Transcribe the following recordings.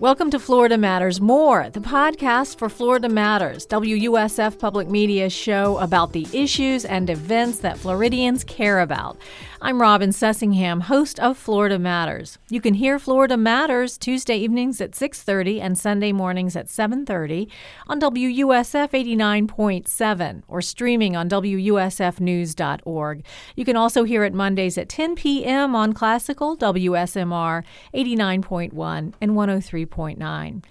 Welcome to Florida Matters More, the podcast for Florida Matters, WUSF Public Media's show about the issues and events that Floridians care about. I'm Robin Sussingham, host of Florida Matters. You can hear Florida Matters Tuesday evenings at 6:30 and Sunday mornings at 7:30 on WUSF 89.7 or streaming on WUSFnews.org. You can also hear it Mondays at 10 p.m. on Classical WSMR 89.1 and oh 103.9.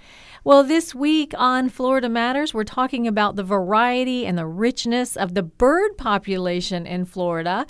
Well, this week on Florida Matters, we're talking about the variety and the richness of the bird population in Florida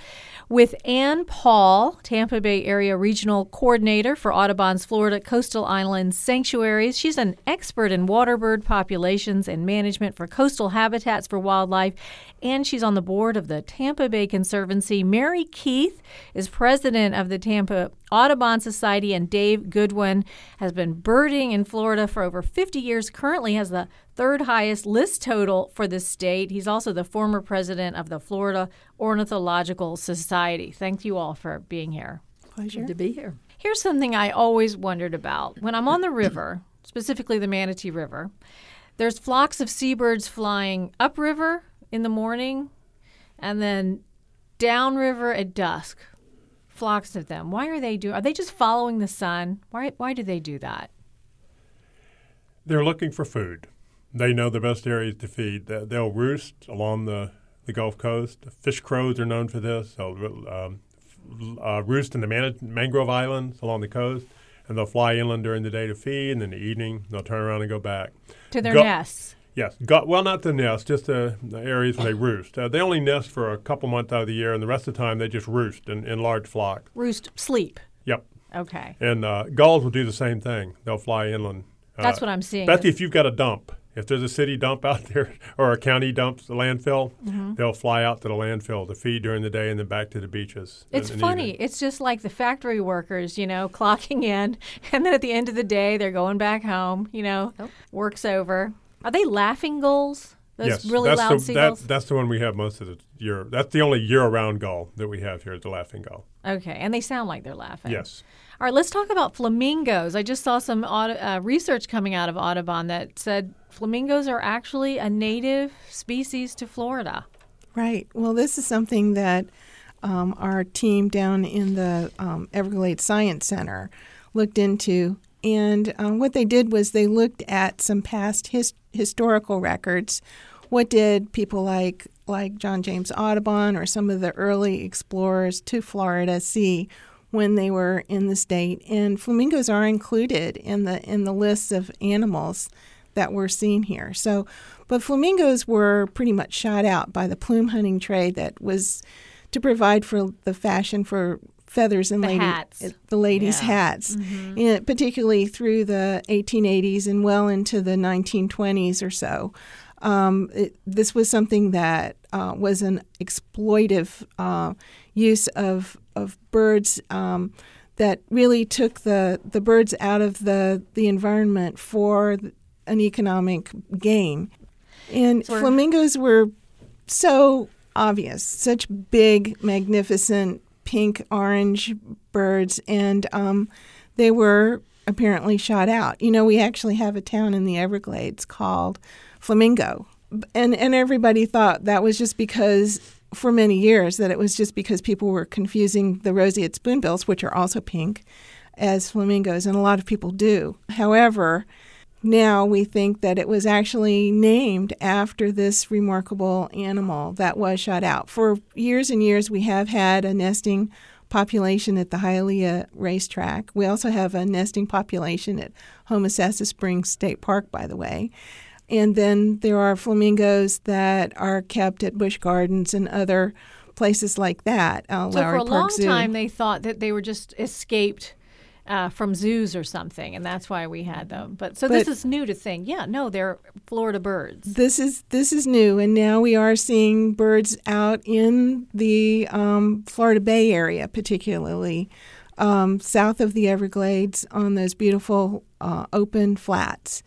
with Ann Paul, Tampa Bay Area Regional Coordinator for Audubon's Florida Coastal Islands Sanctuaries. She's an expert in water bird populations and management for coastal habitats for wildlife, and she's on the board of the Tampa Bay Conservancy. Mary Keith is president of the Tampa Audubon Society, and Dave Goodwin has been birding in Florida for over 50 years, currently has the third highest list total for the state. He's also the former president of the Florida Ornithological Society. Thank you all for being here. Pleasure to be here. Here's something I always wondered about. When I'm on the river, specifically the Manatee River, there's flocks of seabirds flying upriver in the morning and then downriver at dusk. Flocks of them. Why are they doing? Are they just following the sun? Why? Why do they do that? They're looking for food. They know the best areas to feed. They'll roost along the, the Gulf Coast. Fish crows are known for this. They'll um, uh, roost in the man- mangrove islands along the coast, and they'll fly inland during the day to feed, and in the evening they'll turn around and go back. To their go- nests. Yes, go- well, not the nest, just the, the areas where they roost. Uh, they only nest for a couple months out of the year, and the rest of the time they just roost in, in large flocks. Roost, sleep. Yep. Okay. And uh, gulls will do the same thing. They'll fly inland. That's uh, what I'm seeing. Betsy, if you've got a dump, if there's a city dump out there or a county dump, a landfill, mm-hmm. they'll fly out to the landfill to feed during the day and then back to the beaches. It's funny. Evening. It's just like the factory workers, you know, clocking in, and then at the end of the day, they're going back home. You know, oh. work's over. Are they laughing gulls? Those yes, really that's loud the, seagulls. That, that's the one we have most of the year. That's the only year-round gull that we have here is the laughing gull. Okay, and they sound like they're laughing. Yes. All right, let's talk about flamingos. I just saw some uh, research coming out of Audubon that said flamingos are actually a native species to Florida. Right. Well, this is something that um, our team down in the um, Everglades Science Center looked into. And um, what they did was they looked at some past his- historical records. What did people like like John James Audubon or some of the early explorers to Florida see when they were in the state, and flamingos are included in the in the list of animals that were seen here. So, but flamingos were pretty much shot out by the plume hunting trade that was to provide for the fashion for feathers and the lady, hats. the ladies' yeah. hats, mm-hmm. and particularly through the 1880s and well into the 1920s or so. Um, it, this was something that uh, was an exploitive uh, use of of birds um, that really took the the birds out of the the environment for an economic gain. And flamingos were so obvious, such big, magnificent pink orange birds, and um, they were apparently shot out. You know, we actually have a town in the Everglades called Flamingo. And and everybody thought that was just because for many years that it was just because people were confusing the roseate spoonbills, which are also pink, as flamingos, and a lot of people do. However, now we think that it was actually named after this remarkable animal that was shot out. For years and years, we have had a nesting population at the Hialeah racetrack. We also have a nesting population at Homosassa Springs State Park, by the way. And then there are flamingos that are kept at Busch Gardens and other places like that. Uh, so Lowry for a Park long Zoo. time, they thought that they were just escaped uh, from zoos or something, and that's why we had them. But so this is new to think. Yeah, no, they're Florida birds. This is this is new, and now we are seeing birds out in the um, Florida Bay area, particularly um, south of the Everglades, on those beautiful uh, open flats.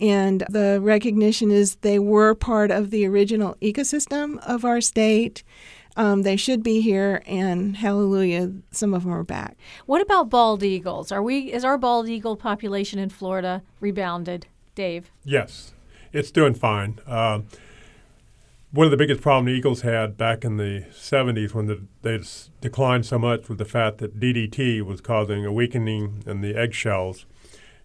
And the recognition is they were part of the original ecosystem of our state. Um, they should be here, and hallelujah, some of them are back. What about bald eagles? Are we is our bald eagle population in Florida rebounded, Dave? Yes, it's doing fine. Um, one of the biggest problems eagles had back in the 70s when the, they declined so much was the fact that DDT was causing a weakening in the eggshells.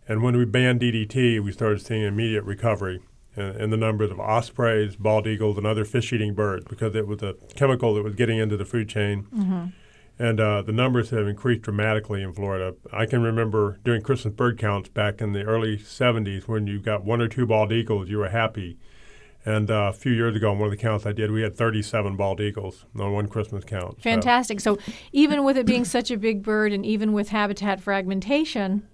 And when we banned DDT, we started seeing immediate recovery in, in the numbers of ospreys, bald eagles, and other fish eating birds because it was a chemical that was getting into the food chain. And uh, the numbers have increased dramatically in Florida. I can remember doing Christmas bird counts back in the early 70s when you got one or two bald eagles, you were happy. And uh, a few years ago, on one of the counts I did, we had 37 bald eagles on one Christmas count. So- Fantastic. So even with it being such a big bird, and even with habitat fragmentation,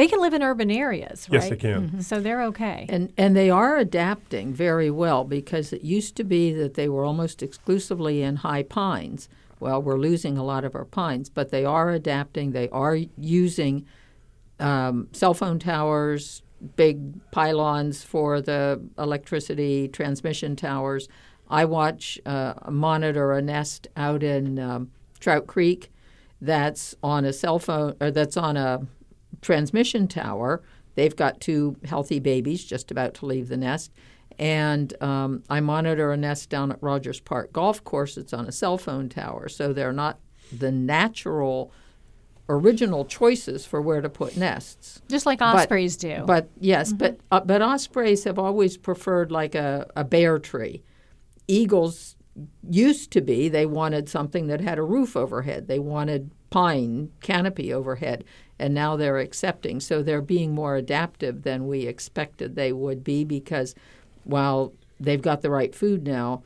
they can live in urban areas, right? Yes, they can. So they're okay. And and they are adapting very well because it used to be that they were almost exclusively in high pines. Well, we're losing a lot of our pines, but they are adapting. They are using um, cell phone towers, big pylons for the electricity transmission towers. I watch uh, monitor a nest out in um, Trout Creek that's on a cell phone or that's on a transmission tower. They've got two healthy babies just about to leave the nest. And um, I monitor a nest down at Rogers Park Golf Course. It's on a cell phone tower. So they're not the natural, original choices for where to put nests. Just like But- ospreys do. But yes, but uh, but ospreys have always preferred like a, a bare tree. Eagles used to be they wanted something that had a roof overhead. They wanted pine canopy overhead, and now they're accepting. So they're being more adaptive than we expected they would be because while they've got the right food now,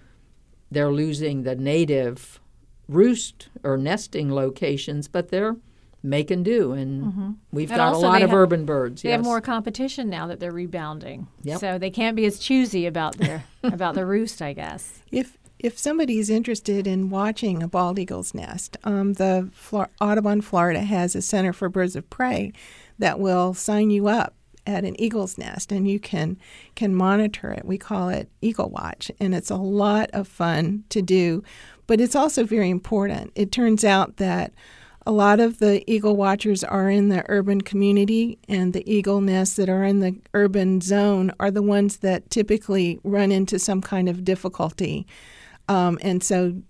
they're losing the native roost or nesting locations, but they're making do, and mm-hmm. we've And got a lot of have- urban birds. they yes. have more competition now that they're rebounding. Yep. So they can't be as choosy about their about the roost, I guess. If if somebody's interested in watching a bald eagle's nest, um, the Flor- Audubon, Florida has a Center for Birds of Prey that will sign you up at an eagle's nest, and you can can monitor it. We call it Eagle Watch, and it's a lot of fun to do, but it's also very important. It turns out that a lot of the eagle watchers are in the urban community, and the eagle nests that are in the urban zone are the ones that typically run into some kind of difficulty. Um, and so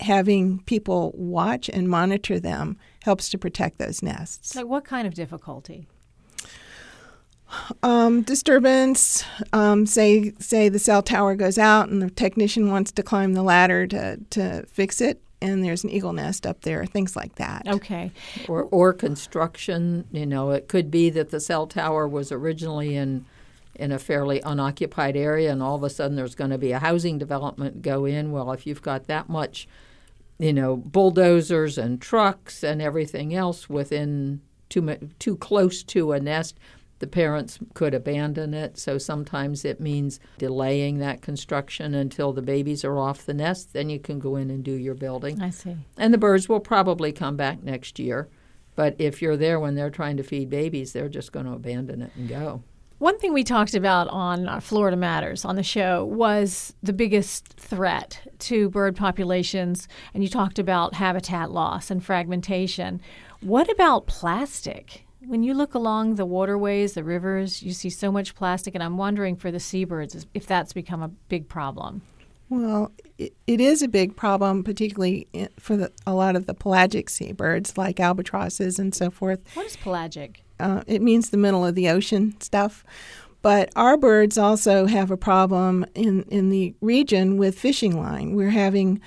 having people watch and monitor them helps to protect those nests. Like what kind of difficulty? Um, disturbance, um, say say the cell tower goes out and the technician wants to climb the ladder to, to fix it, and there's an eagle nest up there, things like that. Okay. or or construction. You know, it could be that the cell tower was originally in in a fairly unoccupied area, and all of a sudden there's going to be a housing development go in. Well, if you've got that much, you know, bulldozers and trucks and everything else within too too close to a nest. The parents could abandon it, so sometimes it means delaying that construction until the babies are off the nest. Then you can go in and do your building. I see. And the birds will probably come back next year. But if you're there when they're trying to feed babies, they're just going to abandon it and go. One thing we talked about on uh, Florida Matters on the show was the biggest threat to bird populations, and you talked about habitat loss and fragmentation. What about plastic? When you look along the waterways, the rivers, you see so much plastic, and I'm wondering for the seabirds if that's become a big problem. Well, it, it is a big problem, particularly for the, a lot of the pelagic seabirds like albatrosses and so forth. What is pelagic? Uh, it means the middle of the ocean stuff. But our birds also have a problem in, in the region with fishing line. We're having,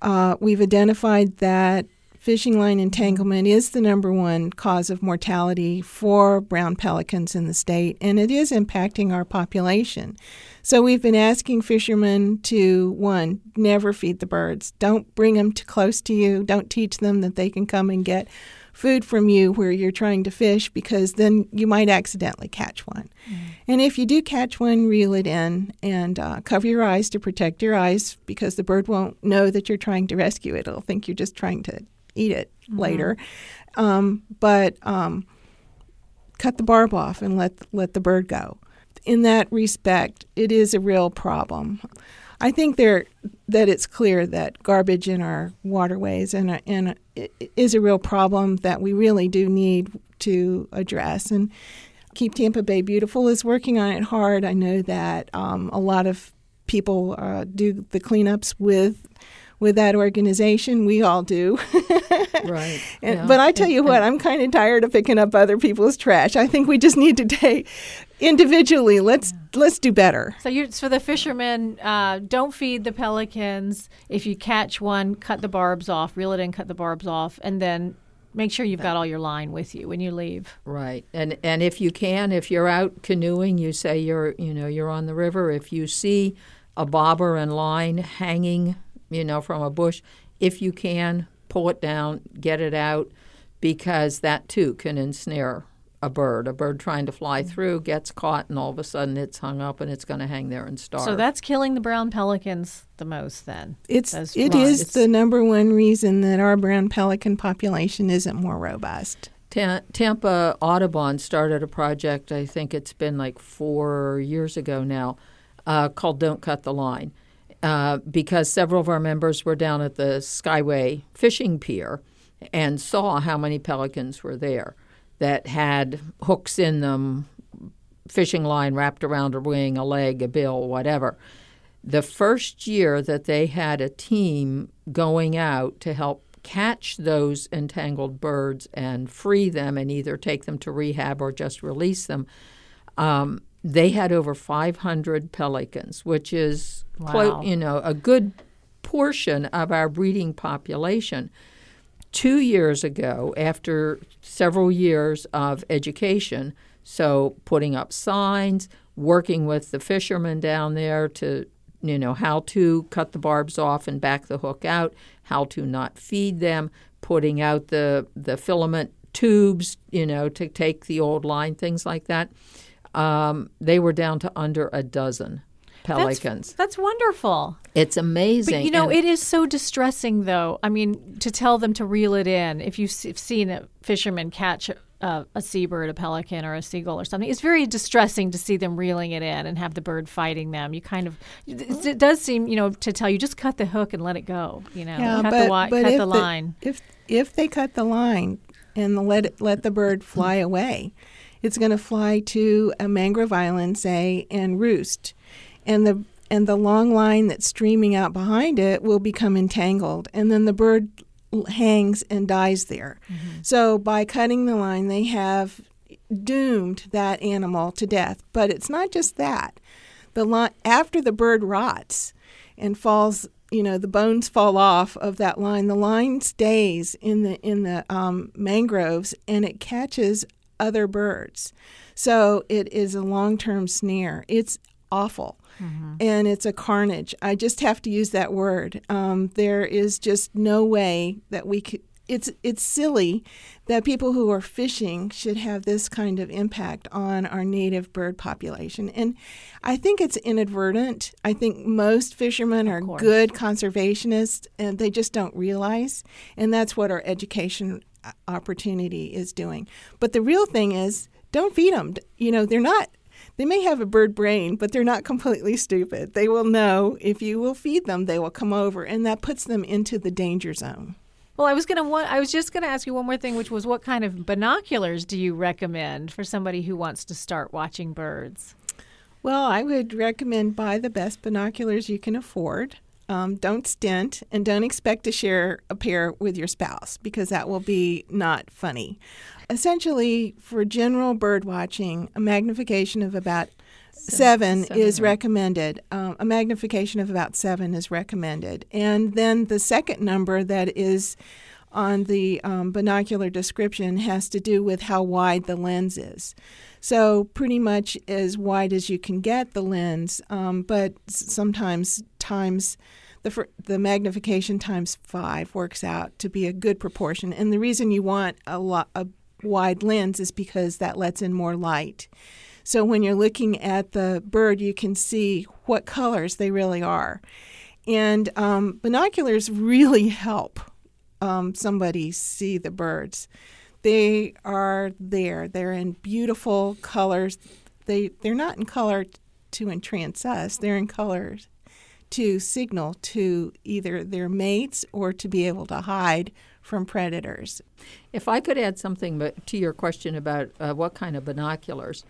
uh, we've identified that fishing line entanglement is the number one cause of mortality for brown pelicans in the state, and it is impacting our population. So we've been asking fishermen to one, never feed the birds. Don't bring them too close to you. Don't teach them that they can come and get food from you where you're trying to fish because then you might accidentally catch one. Mm. And if you do catch one, reel it in and uh, cover your eyes to protect your eyes because the bird won't know that you're trying to rescue it. It'll think you're just trying to eat it mm-hmm. later. Um, but um, cut the barb off and let let the bird go. In that respect, it is a real problem. I think there that it's clear that garbage in our waterways and, and is a real problem that we really do need to address. And Keep Tampa Bay Beautiful is working on it hard. I know that um, a lot of people uh, do the cleanups with with that organization. We all do. right. And, yeah. But I tell you what, I'm kind of tired of picking up other people's trash. I think we just need to take individually. Let's yeah. let's do better. So you for the fishermen, uh, don't feed the pelicans. If you catch one, cut the barbs off, reel it in, cut the barbs off, and then make sure you've got all your line with you when you leave. Right. And and if you can, if you're out canoeing, you say you're you know you're on the river. If you see a bobber and line hanging you know, from a bush. If you can, pull it down, get it out, because that too can ensnare a bird. A bird trying to fly mm. through gets caught, and all of a sudden it's hung up and it's going to hang there and starve. So that's killing the brown pelicans the most. Then it's it is it's, the number one reason that our brown pelican population isn't more robust. Tampa Audubon started a project. I think it's been like four years ago now, uh, called "Don't Cut the Line." Uh, because several of our members were down at the Skyway fishing pier and saw how many pelicans were there that had hooks in them, fishing line wrapped around a wing, a leg, a bill, whatever. The first year that they had a team going out to help catch those entangled birds and free them and either take them to rehab or just release them, um, they had over 500 pelicans, which is wow. you know, a good portion of our breeding population. Two years ago, after several years of education, so putting up signs, working with the fishermen down there to, you know, how to cut the barbs off and back the hook out, how to not feed them, putting out the the filament tubes, you know, to take the old line, things like that um, they were down to under a dozen pelicans. That's, that's wonderful. It's amazing. But you know, and it is so distressing, though. I mean, to tell them to reel it in. If you've seen a fisherman catch a, a seabird, a pelican, or a seagull or something, it's very distressing to see them reeling it in and have the bird fighting them. You kind of, it does seem, you know, to tell you just cut the hook and let it go. You know, yeah, cut but, the, but cut the, the line. If if they cut the line and let it, let the bird fly away it's going to fly to a mangrove island, say, and roost. And the and the long line that's streaming out behind it will become entangled, and then the bird hangs and dies there. Mm-hmm. So by cutting the line, they have doomed that animal to death. But it's not just that. The line after the bird rots and falls, you know, the bones fall off of that line. The line stays in the in the um, mangroves and it catches other birds. So it is a long term snare. It's awful. Mm-hmm. And it's a carnage. I just have to use that word. Um, there is just no way that we could. It's it's silly that people who are fishing should have this kind of impact on our native bird population, and I think it's inadvertent. I think most fishermen are good conservationists, and they just don't realize, and that's what our education opportunity is doing. But the real thing is, don't feed them. You know, they're not. They may have a bird brain, but they're not completely stupid. They will know if you will feed them, they will come over, and that puts them into the danger zone. Well, I was gonna. I was just gonna ask you one more thing, which was, what kind of binoculars do you recommend for somebody who wants to start watching birds? Well, I would recommend buy the best binoculars you can afford. Um, don't stint and don't expect to share a pair with your spouse because that will be not funny. Essentially, for general bird watching, a magnification of about seven, seven is recommended. Um, a magnification of about seven is recommended. And then the second number that is on the um, binocular description has to do with how wide the lens is. So, pretty much as wide as you can get the lens, um, but sometimes times the the magnification times five works out to be a good proportion. And the reason you want a lot a wide lens is because that lets in more light. So when you're looking at the bird, you can see what colors they really are. And um, binoculars really help um, somebody see the birds. They are there. They're in beautiful colors. They they're not in color to entrance us. They're in colors to signal to either their mates or to be able to hide from predators. If I could add something to your question about uh, what kind of binoculars,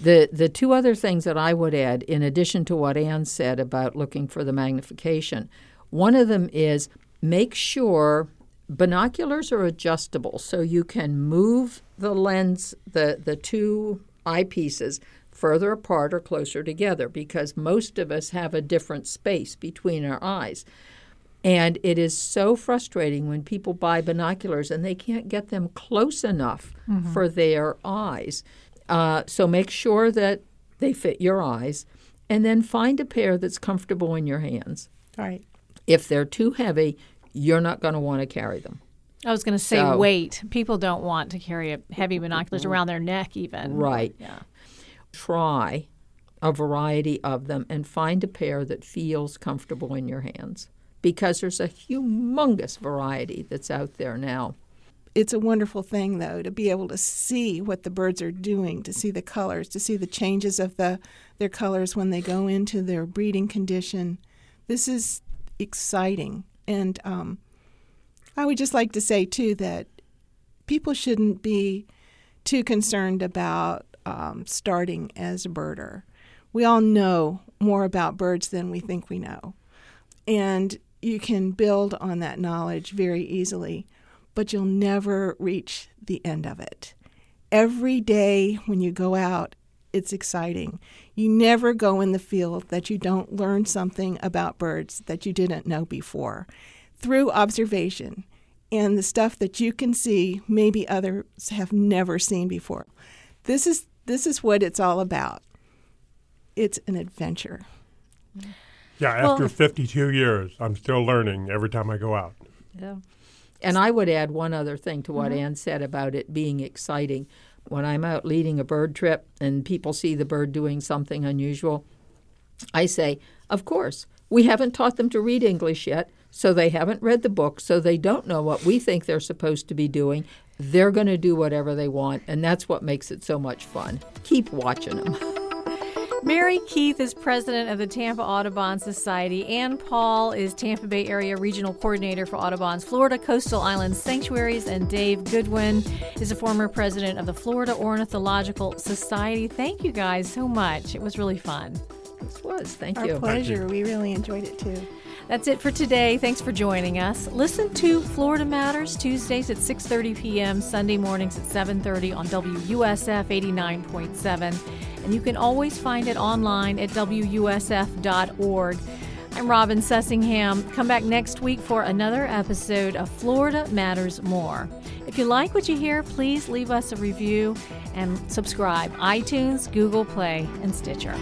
the the two other things that I would add, in addition to what Ann said about looking for the magnification, one of them is make sure binoculars are adjustable so you can move the lens, the the two eyepieces further apart or closer together because most of us have a different space between our eyes. And it is so frustrating when people buy binoculars and they can't get them close enough mm-hmm. for their eyes. Uh, so make sure that they fit your eyes and then find a pair that's comfortable in your hands. Right. If they're too heavy, you're not going to want to carry them. I was going to say so, weight. People don't want to carry heavy binoculars around their neck, even. Right. Yeah try a variety of them and find a pair that feels comfortable in your hands because there's a humongous variety that's out there now. It's a wonderful thing, though, to be able to see what the birds are doing, to see the colors, to see the changes of the their colors when they go into their breeding condition. This is exciting, and um, I would just like to say too that people shouldn't be too concerned about um, starting as a birder. We all know more about birds than we think we know. And you can build on that knowledge very easily, but you'll never reach the end of it. Every day when you go out, it's exciting. You never go in the field that you don't learn something about birds that you didn't know before through observation and the stuff that you can see maybe others have never seen before. This is this is what it's all about. It's an adventure. Yeah, after well, 52 years, I'm still learning every time I go out. Yeah. And I would add one other thing to what mm-hmm. Ann said about it being exciting. When I'm out leading a bird trip and people see the bird doing something unusual, I say, Of course, we haven't taught them to read English yet, so they haven't read the book, so they don't know what we think they're supposed to be doing. They're going to do whatever they want, and that's what makes it so much fun. Keep watching them. Mary Keith is president of the Tampa Audubon Society. Ann Paul is Tampa Bay Area Regional Coordinator for Audubon's Florida Coastal Islands Sanctuaries, and Dave Goodwin is a former president of the Florida Ornithological Society. Thank you guys so much. It was really fun. This was. Thank Our you. pleasure. You. We really enjoyed it too. That's it for today. Thanks for joining us. Listen to Florida Matters Tuesdays at 6:30 p.m., Sunday mornings at 7:30 on WUSF 89.7, and you can always find it online at wusf.org. I'm Robin Sussingham. Come back next week for another episode of Florida Matters More. If you like what you hear, please leave us a review and subscribe. iTunes, Google Play, and Stitcher.